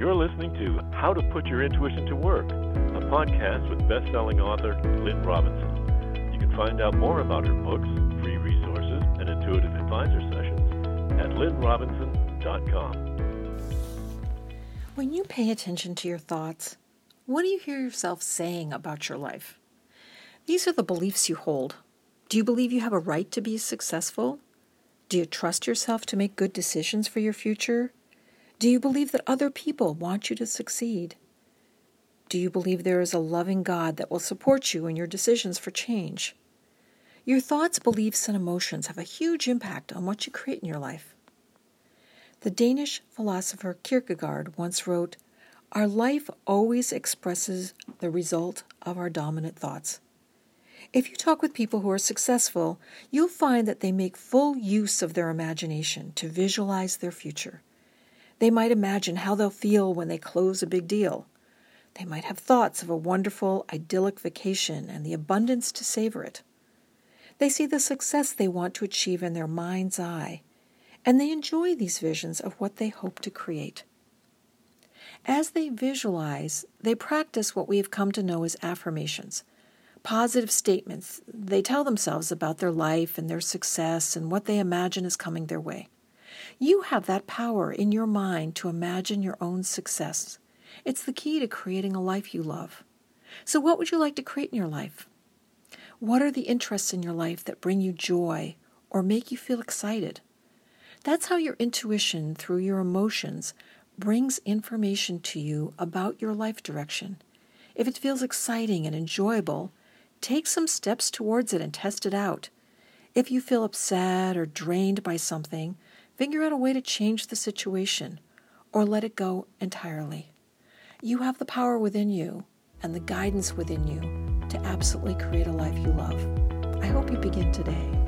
You're listening to How to Put Your Intuition to Work, a podcast with best-selling author Lynn Robinson. You can find out more about her books, free resources, and intuitive advisor sessions at lynnrobinson.com. When you pay attention to your thoughts, what do you hear yourself saying about your life? These are the beliefs you hold. Do you believe you have a right to be successful? Do you trust yourself to make good decisions for your future? Do you believe that other people want you to succeed? Do you believe there is a loving God that will support you in your decisions for change? Your thoughts, beliefs, and emotions have a huge impact on what you create in your life. The Danish philosopher Kierkegaard once wrote, Our life always expresses the result of our dominant thoughts. If you talk with people who are successful, you'll find that they make full use of their imagination to visualize their future. They might imagine how they'll feel when they close a big deal. They might have thoughts of a wonderful, idyllic vacation and the abundance to savor it. They see the success they want to achieve in their mind's eye, and they enjoy these visions of what they hope to create. As they visualize, they practice what we have come to know as affirmations positive statements they tell themselves about their life and their success and what they imagine is coming their way. You have that power in your mind to imagine your own success. It's the key to creating a life you love. So, what would you like to create in your life? What are the interests in your life that bring you joy or make you feel excited? That's how your intuition, through your emotions, brings information to you about your life direction. If it feels exciting and enjoyable, take some steps towards it and test it out. If you feel upset or drained by something, Figure out a way to change the situation or let it go entirely. You have the power within you and the guidance within you to absolutely create a life you love. I hope you begin today.